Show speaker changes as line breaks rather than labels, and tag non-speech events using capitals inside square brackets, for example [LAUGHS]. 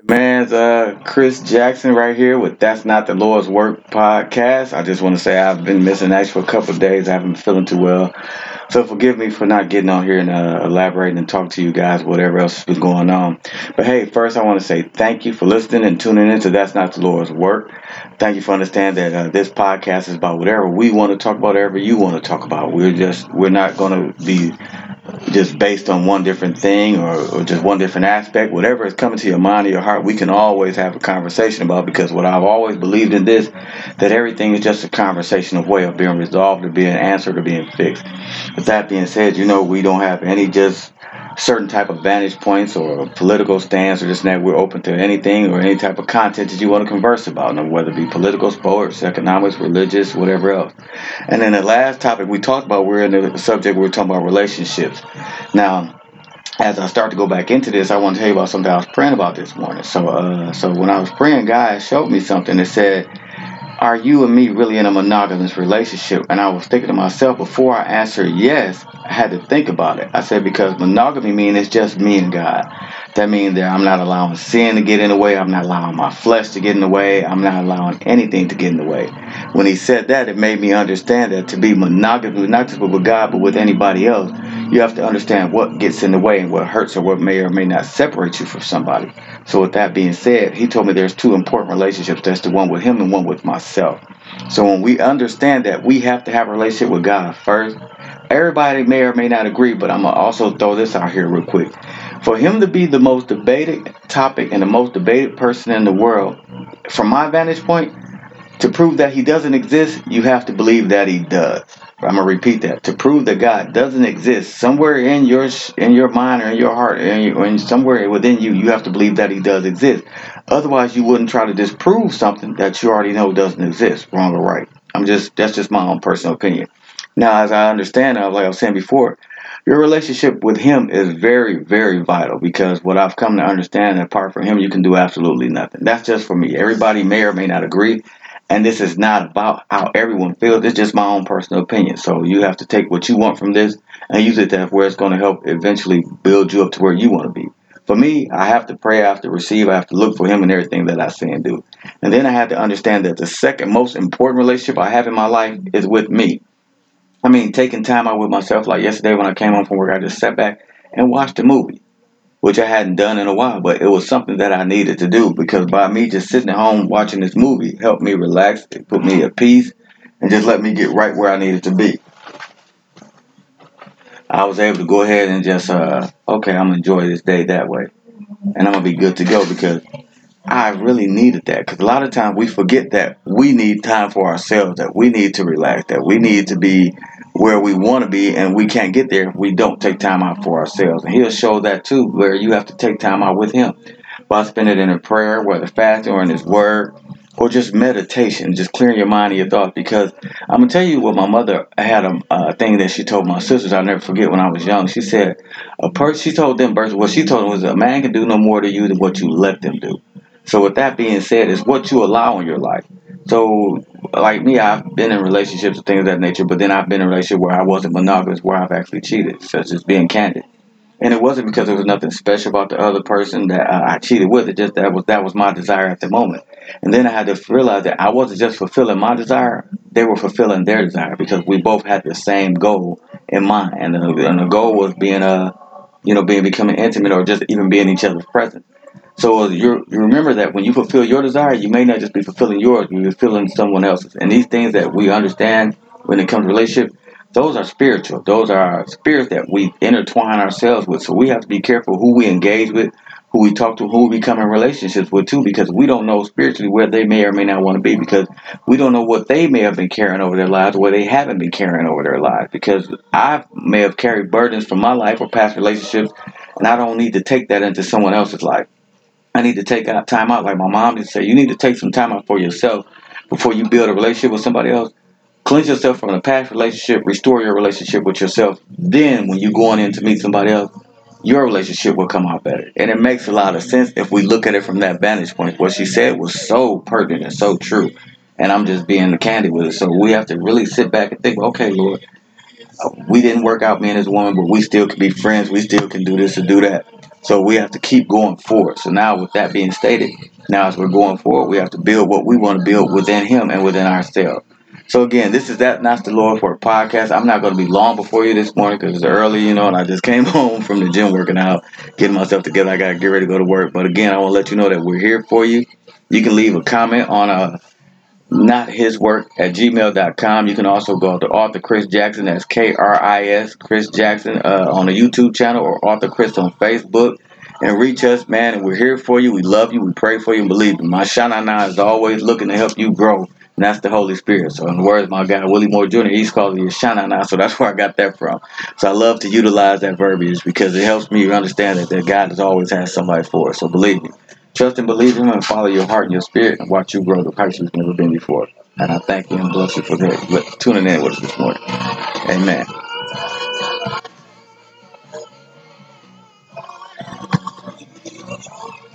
Man's uh Kris Jackson right here with That's Not the Lord's Work podcast. I just want to say I've been missing action for a couple days. I haven't been feeling too well. So forgive me for not getting on here and uh, elaborating and talk to you guys, whatever else is going on. But hey, first I want to say thank you for listening and tuning in to That's Not the Lord's Work. Thank you for understanding that uh, this podcast is about whatever we want to talk about, whatever you want to talk about. We're just we're not going to be just based on one different thing or, or, just one different aspect, whatever is coming to your mind or your heart, we can always have a conversation about because what I've always believed in this, that everything is just a conversational way of being resolved or being answered or being fixed. With that being said, you know, we don't have any just certain type of vantage points or political stance or just that we're open to anything or any type of content that you want to converse about, whether it be political, sports, economics, religious, whatever else. And then the last topic we talked about, we're in the subject we're talking about relationships. Now, as I start to go back into this, I want to tell you about something I was praying about this morning. So, uh, so when I was praying, God showed me something that said are you and me really in a monogamous relationship? And I was thinking to myself before I answered yes, I had to think about it. I said, because monogamy means it's just me and God. That means that I'm not allowing sin to get in the way. I'm not allowing my flesh to get in the way. I'm not allowing anything to get in the way. When he said that, it made me understand that to be monogamous, not just with God, but with anybody else, you have to understand what gets in the way and what hurts or what may or may not separate you from somebody. So, with that being said, he told me there's two important relationships. That's the one with him and one with myself. So, when we understand that we have to have a relationship with God first, everybody may or may not agree, but I'm going to also throw this out here real quick. For him to be the most debated topic and the most debated person in the world, from my vantage point, to prove that he doesn't exist, you have to believe that he does. I'm gonna repeat that. To prove that God doesn't exist, somewhere in your in your mind or in your heart, or in somewhere within you, you have to believe that He does exist. Otherwise, you wouldn't try to disprove something that you already know doesn't exist, wrong or right. I'm just that's just my own personal opinion. Now, as I understand, uh, like I was saying before, your relationship with Him is very, very vital because what I've come to understand, apart from Him, you can do absolutely nothing. That's just for me. Everybody may or may not agree. And this is not about how everyone feels. It's just my own personal opinion. So you have to take what you want from this and use it to where it's going to help eventually build you up to where you want to be. For me, I have to pray, I have to receive, I have to look for Him in everything that I say and do. And then I have to understand that the second most important relationship I have in my life is with me. I mean, taking time out with myself. Like yesterday when I came home from work, I just sat back and watched a movie which I hadn't done in a while, but it was something that I needed to do because by me just sitting at home watching this movie helped me relax, it put me at peace, and just let me get right where I needed to be. I was able to go ahead and just, uh, okay, I'm gonna enjoy this day that way, and I'm gonna be good to go because I really needed that. Because a lot of times we forget that we need time for ourselves, that we need to relax, that we need to be where we want to be and we can't get there if we don't take time out for ourselves. And he'll show that too, where you have to take time out with him by spending it in a prayer, whether fasting or in his word, or just meditation, just clearing your mind and your thoughts. Because I'm gonna tell you what my mother had a, a thing that she told my sisters. I'll never forget when I was young. She said, "A person." She told them, "What she told them was a man can do no more to you than what you let them do." So with that being said, it's what you allow in your life. So, like me, I've been in relationships and things of that nature, but then I've been in a relationship where I wasn't monogamous, where I've actually cheated, such as being candid. And it wasn't because there was nothing special about the other person that uh, I cheated with. It just that was that was my desire at the moment. And then I had to realize that I wasn't just fulfilling my desire; they were fulfilling their desire because we both had the same goal in mind, and the, and the goal was being a, uh, you know, being becoming intimate or just even being each other's presence. So you remember that when you fulfill your desire, you may not just be fulfilling yours, you're fulfilling someone else's. And these things that we understand when it comes to relationship, those are spiritual. Those are spirits that we intertwine ourselves with. So we have to be careful who we engage with, who we talk to, who we become in relationships with too, because we don't know spiritually where they may or may not want to be, because we don't know what they may have been carrying over their lives, where they haven't been carrying over their lives. Because I may have carried burdens from my life or past relationships, and I don't need to take that into someone else's life. I need to take out time out. Like my mom used to say, you need to take some time out for yourself before you build a relationship with somebody else. Cleanse yourself from the past relationship, restore your relationship with yourself. Then, when you're going in to meet somebody else, your relationship will come out better. And it makes a lot of sense if we look at it from that vantage point. What she said was so pertinent and so true. And I'm just being candid with it. So we have to really sit back and think, okay, Lord, we didn't work out and this woman, but we still can be friends. We still can do this and do that. So we have to keep going forward. So now, with that being stated, now as we're going forward, we have to build what we want to build within Him and within ourselves. So again, this is that not the Lord for a podcast. I'm not going to be long before you this morning because it's early, you know, and I just came [LAUGHS] home from the gym working out, getting myself together. I got to get ready to go to work. But again, I want to let you know that we're here for you. You can leave a comment on a uh, not his work at gmail.com. You can also go to Author Kris Jackson, that's K R I S Kris Jackson, uh, on the YouTube channel or Author Kris on Facebook and reach us, man. And we're here for you. We love you. We pray for you and believe you. My Shanana is always looking to help you grow. And that's the Holy Spirit. So in the words my guy Willie Moore Jr., he's calling you Shanana. So that's [LAUGHS] where I got that from. So I love to utilize that verbiage because it helps me understand that, that God has always had somebody for us. So believe me. Trust and believe Him and follow your heart and your spirit and watch you grow to heights you've never been before. And I thank you and bless you for that, But tuning in with us this morning. Amen.